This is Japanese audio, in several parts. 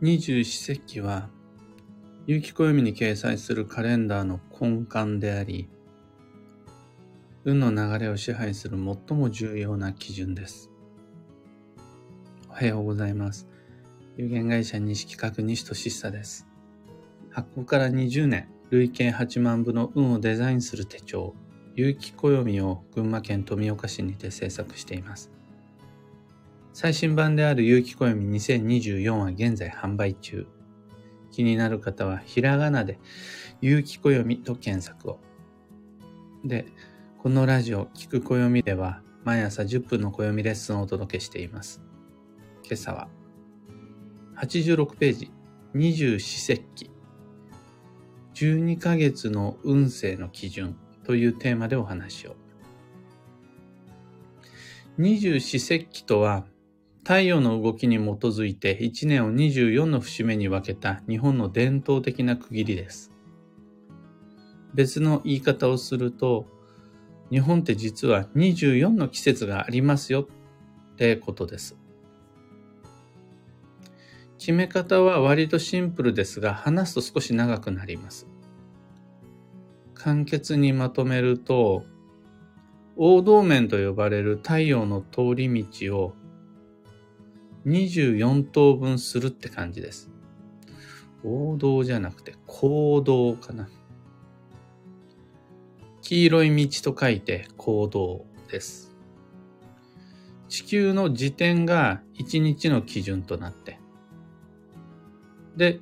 二十四節気は、有機暦に掲載するカレンダーの根幹であり、運の流れを支配する最も重要な基準です。おはようございます。有限会社西企画西俊久です。発行から20年、累計8万部の運をデザインする手帳、有機暦を群馬県富岡市にて制作しています。最新版である有機暦2024は現在販売中。気になる方はひらがなで有機暦と検索を。で、このラジオ聞く暦では毎朝10分の暦レッスンをお届けしています。今朝は86ページ二十四節気12ヶ月の運勢の基準というテーマでお話を。二十四節気とは太陽の動きに基づいて1年を24の節目に分けた日本の伝統的な区切りです。別の言い方をすると、日本って実は24の季節がありますよってことです。決め方は割とシンプルですが、話すと少し長くなります。簡潔にまとめると、黄道面と呼ばれる太陽の通り道を24等分するって感じです。王道じゃなくて行動かな。黄色い道と書いて行動です。地球の時点が1日の基準となって、で、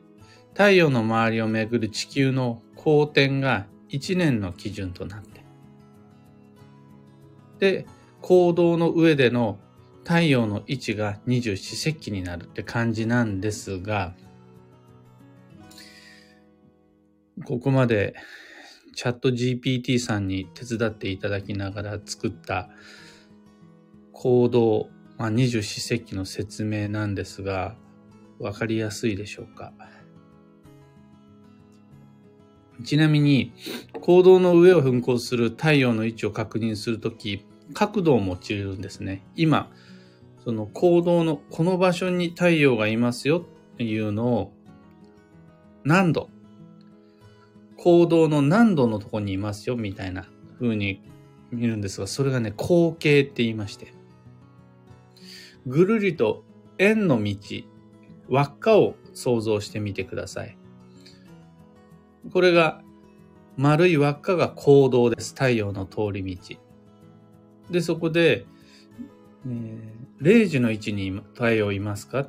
太陽の周りをめぐる地球の公転が1年の基準となって、で、行動の上での太陽の位置が二十四節気になるって感じなんですが、ここまでチャット GPT さんに手伝っていただきながら作った行動、まあ、二十四節気の説明なんですが、わかりやすいでしょうか？ちなみに、行動の上を噴行する太陽の位置を確認するとき、角度を用いるんですね。今、その行動のこの場所に太陽がいますよっていうのを何度行動の何度のとこにいますよみたいな風に見るんですが、それがね、光景って言いまして、ぐるりと円の道、輪っかを想像してみてください。これが丸い輪っかが行動です。太陽の通り道。で、そこでえー、0時の位置に太陽いますか？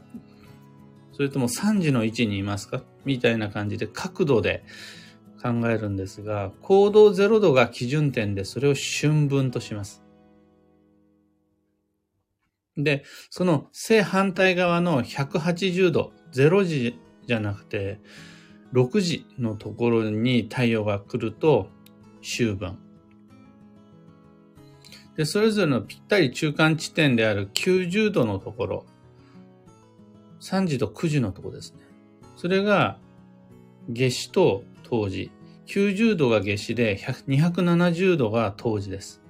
それとも3時の位置にいますか？みたいな感じで角度で考えるんですが、行動0度が基準点でそれを春分とします。で、その正反対側の180度、0時じゃなくて、6時のところに太陽が来ると秋分。で、それぞれのぴったり中間地点である90度のところ、3時と9時のところですね。それが、夏至と冬至。90度が夏至で、270度が冬至です。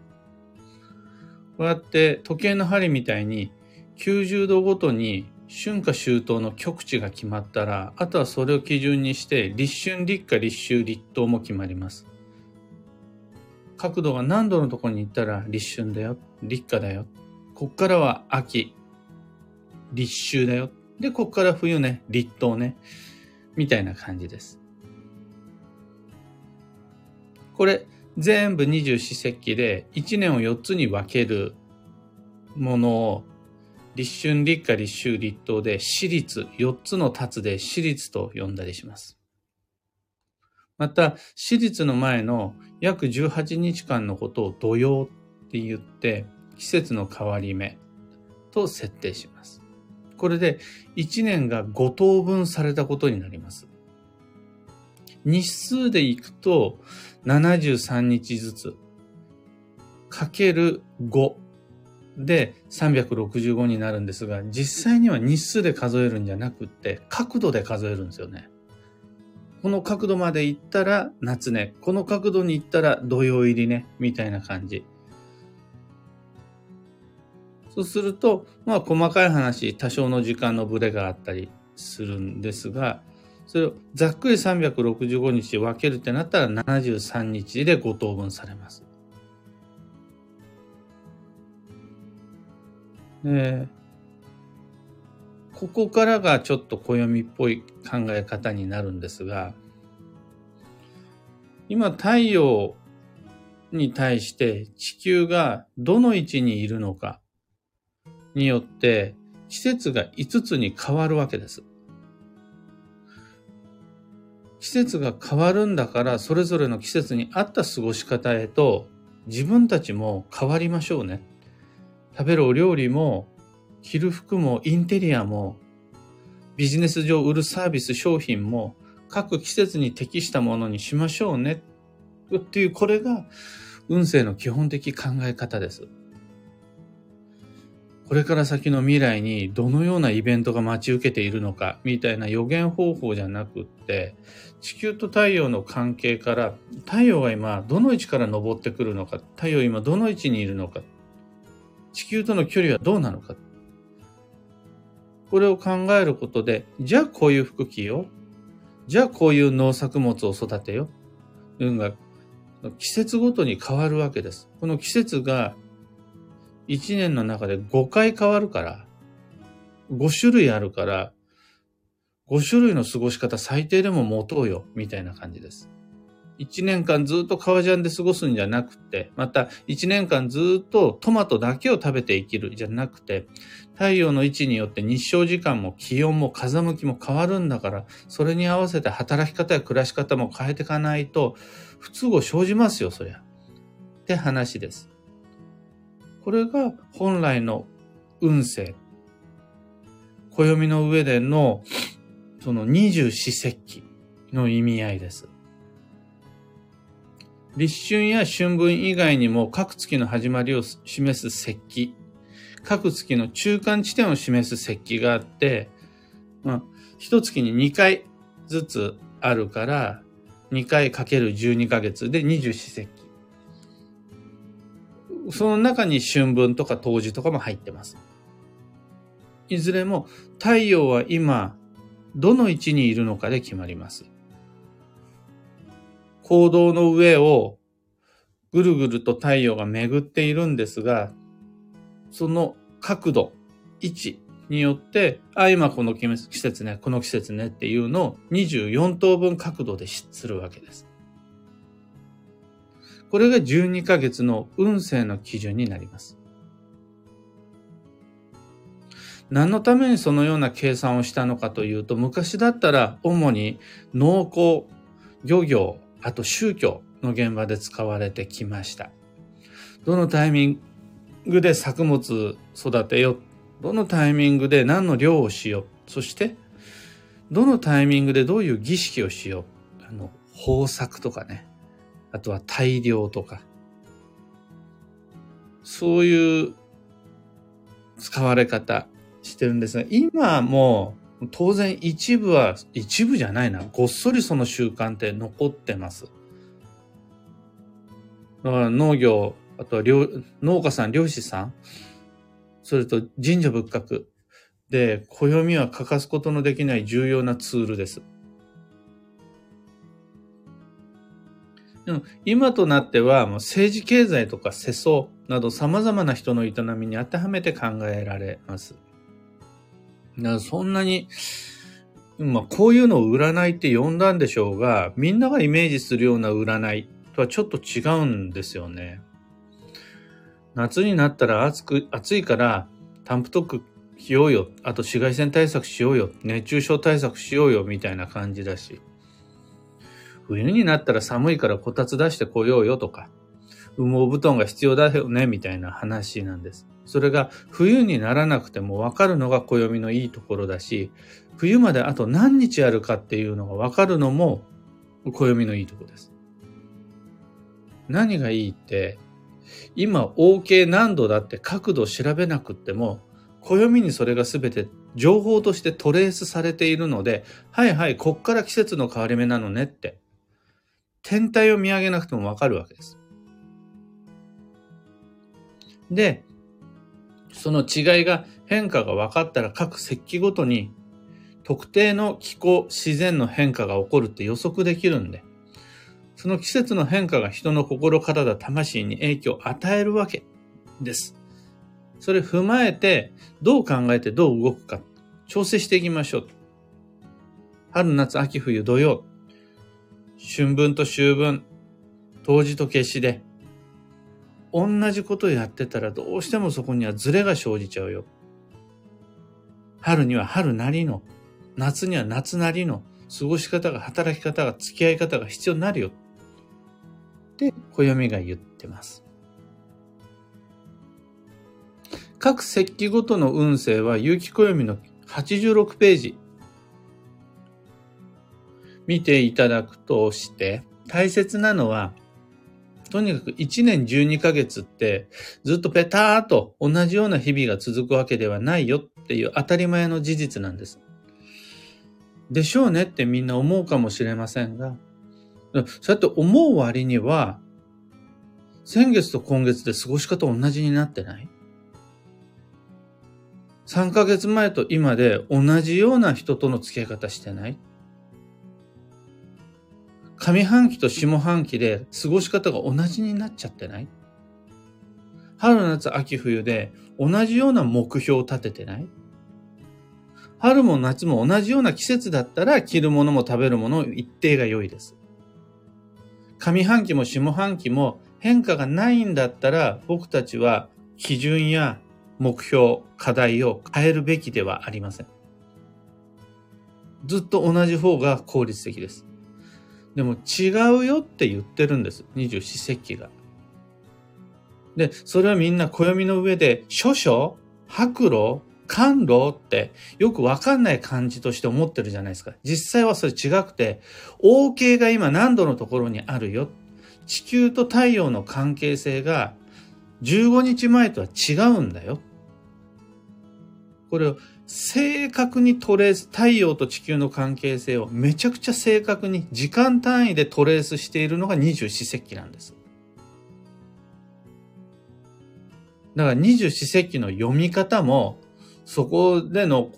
こうやって時計の針みたいに90度ごとに春夏秋冬の極地が決まったら、あとはそれを基準にして立春、立夏、立秋、立冬も決まります。角度が何度のところに行ったら立春だよ、立夏だよ。こっからは秋、立秋だよ。で、こっから冬ね、立冬ね。みたいな感じです。これ、全部二十四節気で1年を4つに分けるものを立春、立夏、立秋、立冬で私立、4つの立つで私立と呼んだりします。また、私立の前の約18日間のことを土曜って言って、季節の変わり目と設定します。これで1年が5等分されたことになります。日数でいくと73日ずつかける5で365になるんですが、実際には日数で数えるんじゃなくって角度で数えるんですよね。この角度まで行ったら夏ね。この角度に行ったら土曜入りね。みたいな感じ。そうすると、まあ細かい話、多少の時間のブレがあったりするんですが、それをざっくり365日分けるってなったら73日で5等分されます。で、ここからがちょっと暦っぽい考え方になるんですが、今太陽に対して地球がどの位置にいるのかによって季節が5つに変わるわけです。季節が変わるんだからそれぞれの季節に合った過ごし方へと自分たちも変わりましょうね。食べるお料理も着る服もインテリアもビジネス上売るサービス商品も各季節に適したものにしましょうねっていうこれが運勢の基本的考え方です。これから先の未来にどのようなイベントが待ち受けているのかみたいな予言方法じゃなくって地球と太陽の関係から太陽が今どの位置から昇ってくるのか太陽今どの位置にいるのか地球との距離はどうなのかこれを考えることでじゃあこういう服着ようじゃあこういう農作物を育てよう運が季節ごとに変わるわけです。この季節が1年の中で5回変わるから、5種類あるから、5種類の過ごし方最低でも持とうよ、みたいな感じです。1年間ずっと革ジャンで過ごすんじゃなくて、また1年間ずっとトマトだけを食べて生きるじゃなくて、太陽の位置によって日照時間も気温も風向きも変わるんだから、それに合わせて働き方や暮らし方も変えていかないと、不都合生じますよ、そりゃ。って話です。これが本来の運勢。暦の上での、その二十四節気の意味合いです。立春や春分以外にも各月の始まりを示す節気、各月の中間地点を示す節気があって、まあ、一月に2回ずつあるから、2回かける12ヶ月で二十四節気。その中に春分とか冬至とかも入ってます。いずれも太陽は今どの位置にいるのかで決まります。行動の上をぐるぐると太陽が巡っているんですが、その角度、位置によって、あ、今この季節ね、この季節ねっていうのを24等分角度でするわけです。これが12ヶ月の運勢の基準になります。何のためにそのような計算をしたのかというと、昔だったら主に農耕、漁業、あと宗教の現場で使われてきました。どのタイミングで作物育てよどのタイミングで何の量をしよう？そして、どのタイミングでどういう儀式をしよう？あの、豊作とかね。あとは大量とか。そういう使われ方してるんですが、今も当然一部は、一部じゃないな。ごっそりその習慣って残ってます。だから農業、あとは農家さん、漁師さん、それと神社仏閣で、暦は欠かすことのできない重要なツールです。でも今となっては、もう政治経済とか世相など様々な人の営みに当てはめて考えられます。だからそんなに、まあこういうのを占いって呼んだんでしょうが、みんながイメージするような占いとはちょっと違うんですよね。夏になったら暑く、暑いからタンプトック着ようよ。あと紫外線対策しようよ。熱中症対策しようよ。みたいな感じだし。冬になったら寒いからこたつ出してこようよとか。羽毛布団が必要だよね。みたいな話なんです。それが冬にならなくてもわかるのが暦のいいところだし、冬まであと何日あるかっていうのがわかるのも暦のいいところです。何がいいって、今 OK 何度だって角度調べなくっても、暦にそれが全て情報としてトレースされているので、はいはい、こっから季節の変わり目なのねって、天体を見上げなくてもわかるわけです。で、その違いが変化が分かったら各石器ごとに特定の気候、自然の変化が起こるって予測できるんで、その季節の変化が人の心、体、魂に影響を与えるわけです。それ踏まえて、どう考えてどう動くか、調整していきましょう。春、夏、秋、冬、土曜。春分と秋分、冬至と夏至で、同じことをやってたらどうしてもそこにはズレが生じちゃうよ。春には春なりの、夏には夏なりの過ごし方が、働き方が、付き合い方が必要になるよ。って暦が言ってます。各石器ごとの運勢は有機暦の86ページ見ていただくとして大切なのはとにかく1年12ヶ月ってずっとペターと同じような日々が続くわけではないよっていう当たり前の事実なんです。でしょうねってみんな思うかもしれませんが、そうやって思う割には、先月と今月で過ごし方同じになってない ?3 ヶ月前と今で同じような人との付き合い方してない？上半期と下半期で過ごし方が同じになっちゃってない？春、夏、秋、冬で同じような目標を立ててない？春も夏も同じような季節だったら着るものも食べるもの一定が良いです。上半期も下半期も変化がないんだったら僕たちは基準や目標、課題を変えるべきではありません。ずっと同じ方が効率的です。でも違うよって言ってるんです。二十四節気が。で、それはみんな暦の上で、諸々、白露、甘露ってよくわかんない感じとして思ってるじゃないですか。実際はそれ違くて、王系が今何度のところにあるよ。地球と太陽の関係性が15日前とは違うんだよ。これを正確にトレース、太陽と地球の関係性をめちゃくちゃ正確に時間単位でトレースしているのが二十四節気なんです。だから二十四節気の読み方もそこでの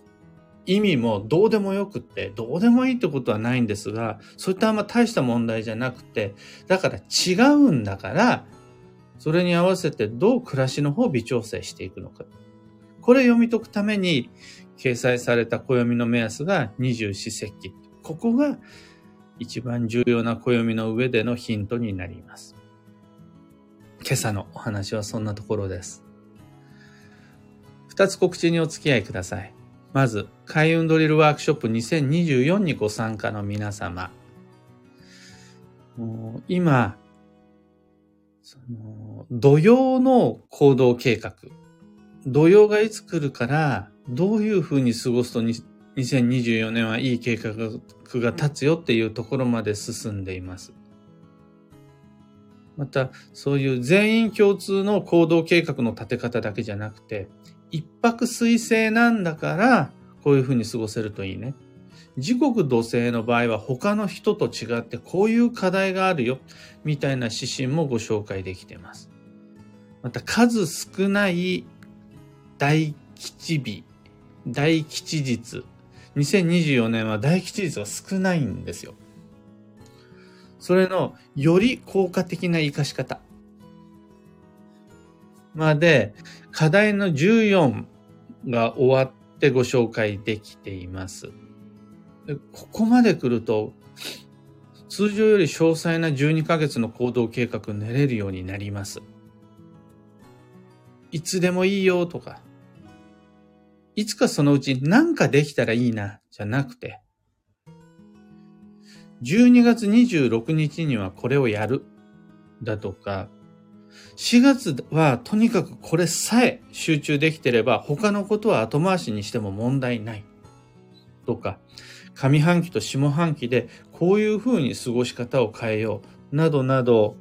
意味もどうでもよくって、どうでもいいってことはないんですが、そういったあんま大した問題じゃなくて、だから違うんだから、それに合わせてどう暮らしの方を微調整していくのか。これ読み解くために掲載された暦の目安が二十四節気。ここが一番重要な暦の上でのヒントになります。今朝のお話はそんなところです。二つ告知にお付き合いください。まず、開運ドリルワークショップ2024にご参加の皆様。今、その土曜の行動計画。土曜がいつ来るから、どういうふうに過ごすと2024年はいい計画が立つよっていうところまで進んでいます。また、そういう全員共通の行動計画の立て方だけじゃなくて、一泊水星なんだから、こういうふうに過ごせるといいね。時刻土星の場合は他の人と違ってこういう課題があるよ、みたいな指針もご紹介できています。また数少ない大吉日、大吉日。2024年は大吉日は少ないんですよ。それのより効果的な活かし方。まで、課題の14が終わってご紹介できています。ここまで来ると、通常より詳細な12ヶ月の行動計画練れるようになります。いつでもいいよとか、いつかそのうち何かできたらいいな、じゃなくて、12月26日にはこれをやる、だとか、4月はとにかくこれさえ集中できてれば他のことは後回しにしても問題ない。とか、上半期と下半期でこういうふうに過ごし方を変えよう。などなど、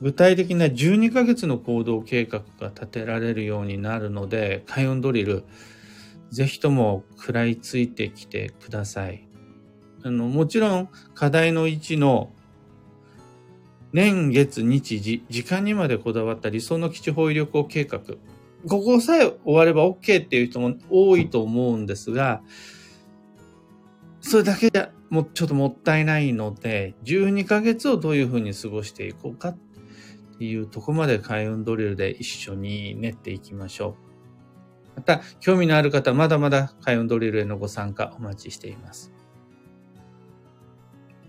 具体的な12ヶ月の行動計画が立てられるようになるので、開運ドリル、ぜひとも食らいついてきてください。あの、もちろん課題の1の年月日時、時間にまでこだわった理想の基地方位旅行計画。ここさえ終われば OK っていう人も多いと思うんですが、それだけじゃもうちょっともったいないので、12ヶ月をどういうふうに過ごしていこうかっていうとこまで開運ドリルで一緒に練っていきましょう。また、興味のある方、まだまだ開運ドリルへのご参加お待ちしています。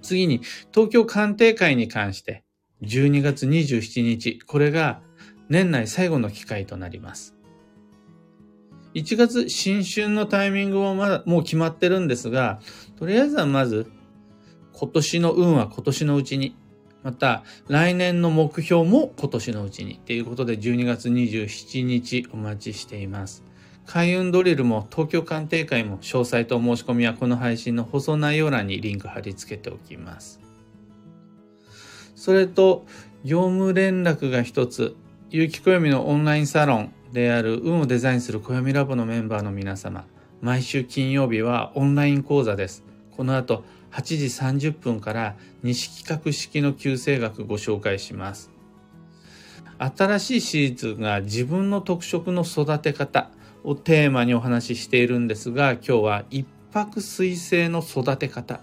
次に、東京鑑定会に関して、12月27日、これが年内最後の機会となります。1月新春のタイミングもまだもう決まってるんですが、とりあえずはまず今年の運は今年のうちに、また来年の目標も今年のうちにということで12月27日お待ちしています。開運ドリルも東京鑑定会も詳細と申し込みはこの配信の放送内容欄にリンク貼り付けておきます。それと、業務連絡が一つ、有機暦のオンラインサロンである運をデザインする暦ラボのメンバーの皆様、毎週金曜日はオンライン講座です。この後8時30分から西企画式の旧星学ご紹介します。新しいシリーズが自分の特色の育て方をテーマにお話ししているんですが、今日は一泊水星の育て方。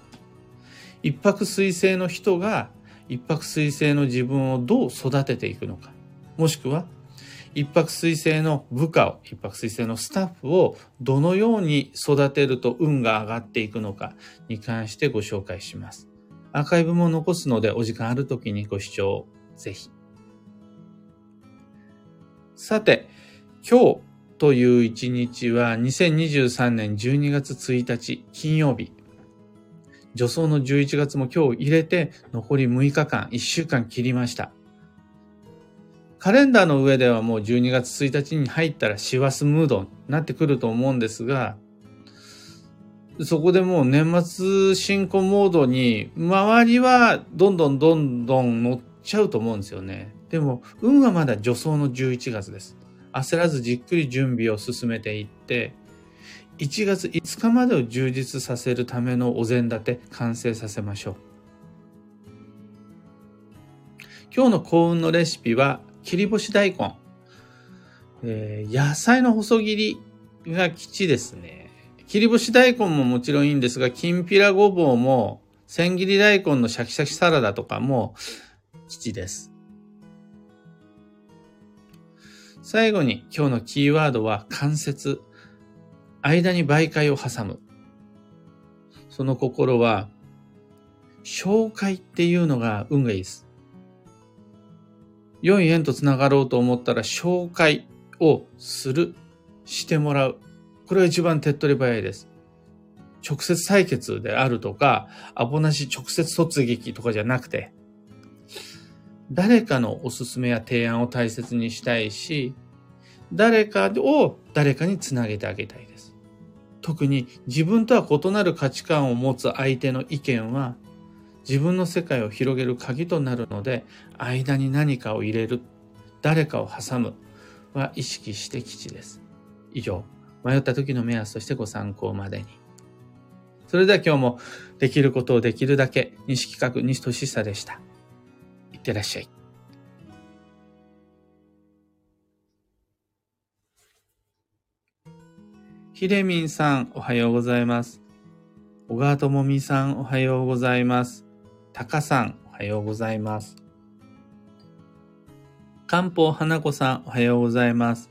一泊水星の人が一泊水星の自分をどう育てていくのか。もしくは一泊水星の部下を、一泊水星のスタッフをどのように育てると運が上がっていくのかに関してご紹介します。アーカイブも残すのでお時間ある時にご視聴ぜひ。さて、今日という一日は2023年12月1日金曜日。助走の11月も今日入れて残り6日間、1週間切りました。カレンダーの上ではもう12月1日に入ったら師走ムードになってくると思うんですが、そこでもう年末進行モードに、周りはどんどんどんどん乗っちゃうと思うんですよね。でも、運はまだ助走の11月です。焦らずじっくり準備を進めていって、1月5日までを充実させるためのお膳立て完成させましょう。今日の幸運のレシピは切り干し大根。えー、野菜の細切りが吉ですね。切り干し大根ももちろんいいんですが、きんぴらごぼうも、千切り大根のシャキシャキサラダとかも吉です。最後に今日のキーワードは関節。間に媒介を挟む。その心は、紹介っていうのが運がいいです。良い縁と繋がろうと思ったら紹介をする、してもらう。これが一番手っ取り早いです。直接採決であるとか、アポなし直接突撃とかじゃなくて、誰かのおすすめや提案を大切にしたいし、誰かを誰かにつなげてあげたいです。特に自分とは異なる価値観を持つ相手の意見は自分の世界を広げる鍵となるので、間に何かを入れる、誰かを挟むは意識して吉です。以上、迷った時の目安としてご参考までに。それでは今日もできることをできるだけ、西企画西俊久でした。いってらっしゃい。ひでみんさん、おはようございます。小川智美さん、おはようございます。たかさん、おはようございます。漢方花子さん、おはようございます。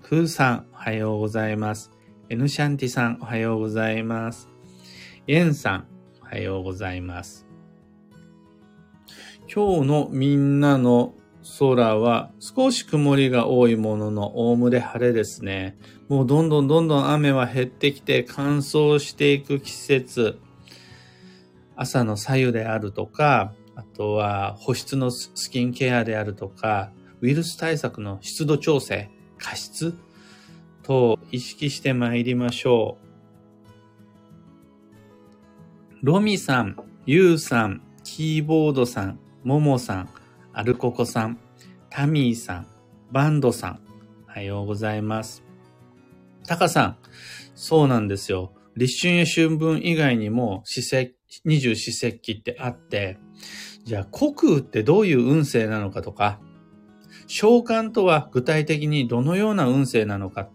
ふうさん、おはようございます。エヌシャンティさん、おはようございます。エンさん、おはようございます。今日のみんなの空は少し曇りが多いものの、おおむね晴れですね。もうどんどんどんどん雨は減ってきて乾燥していく季節。朝の左右であるとか、あとは保湿のスキンケアであるとか、ウイルス対策の湿度調整、加湿と意識して参りましょう。ロミさん、ユウさん、キーボードさん、モモさん、アルココさん、タミーさん、バンドさん、おはようございます。タカさん、そうなんですよ。立春や春分以外にも、四節二十四節気ってあって、じゃあ国空ってどういう運勢なのかとか、召喚とは具体的にどのような運勢なのか、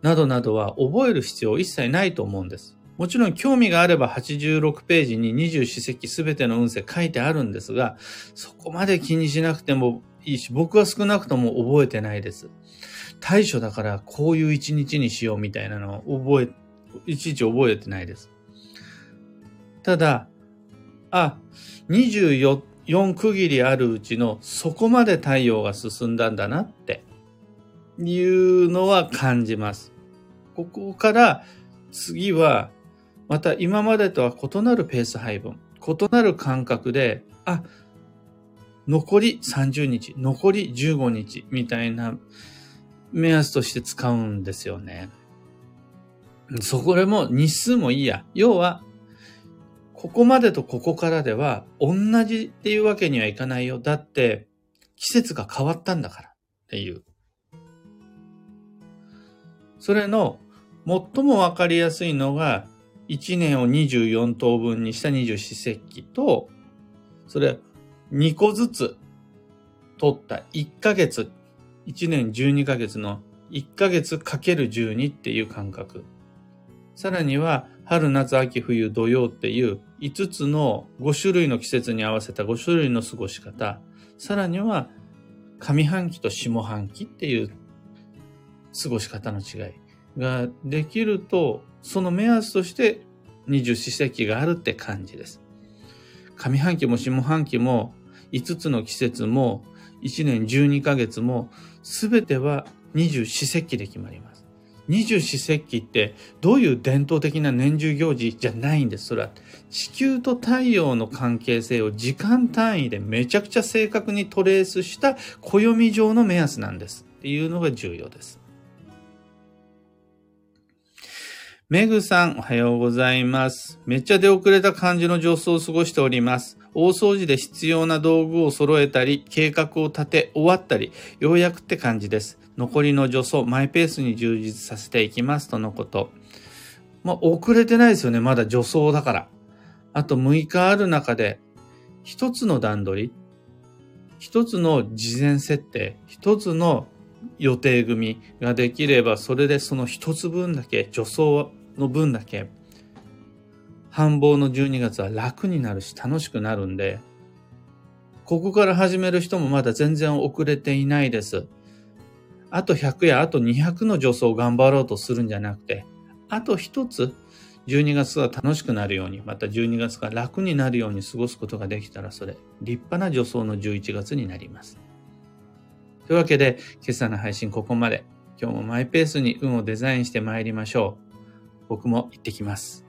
などなどは覚える必要一切ないと思うんです。もちろん興味があれば86ページに二十四節気すべての運勢書いてあるんですが、そこまで気にしなくてもいいし、僕は少なくとも覚えてないです。対処だからこういう一日にしようみたいなのを覚え、いちいち覚えてないです。ただ、あ、24 4区切りあるうちのそこまで太陽が進んだんだなっていうのは感じます。ここから次はまた今までとは異なるペース配分、異なる感覚で、あ、残り30日、残り15日みたいな目安として使うんですよね。そこでも日数もいいや。要は、ここまでとここからでは同じっていうわけにはいかないよ。だって季節が変わったんだからっていう。それの最もわかりやすいのが1年を24等分にした二十四節気と、それ2個ずつ取った1ヶ月、1年12ヶ月の1ヶ月かける12っていう感覚。さらには、春、夏、秋、冬、土曜っていう5つの5種類の季節に合わせた5種類の過ごし方。さらには、上半期と下半期っていう過ごし方の違いができると、その目安として二十四節気があるって感じです。上半期も下半期も5つの季節も1年12ヶ月も全ては二十四節気で決まります。二十四節気ってどういう伝統的な年中行事じゃないんです。それは地球と太陽の関係性を時間単位でめちゃくちゃ正確にトレースした暦上の目安なんですっていうのが重要です。メグさん、おはようございます。めっちゃ出遅れた感じの上層を過ごしております。大掃除で必要な道具を揃えたり、計画を立て終わったり、ようやくって感じです。残りの助走、マイペースに充実させていきますとのこと。まあ、遅れてないですよね。まだ助走だから。あと6日ある中で、一つの段取り、一つの事前設定、一つの予定組ができれば、それでその一つ分だけ、助走の分だけ、繁忙の12月は楽になるし楽しくなるんで、ここから始める人もまだ全然遅れていないです。あと100やあと200の助走を頑張ろうとするんじゃなくて、あと一つ、12月が楽しくなるように、また12月が楽になるように過ごすことができたら、それ、立派な助走の11月になります。というわけで、今朝の配信ここまで。今日もマイペースに運をデザインして参りましょう。僕も行ってきます。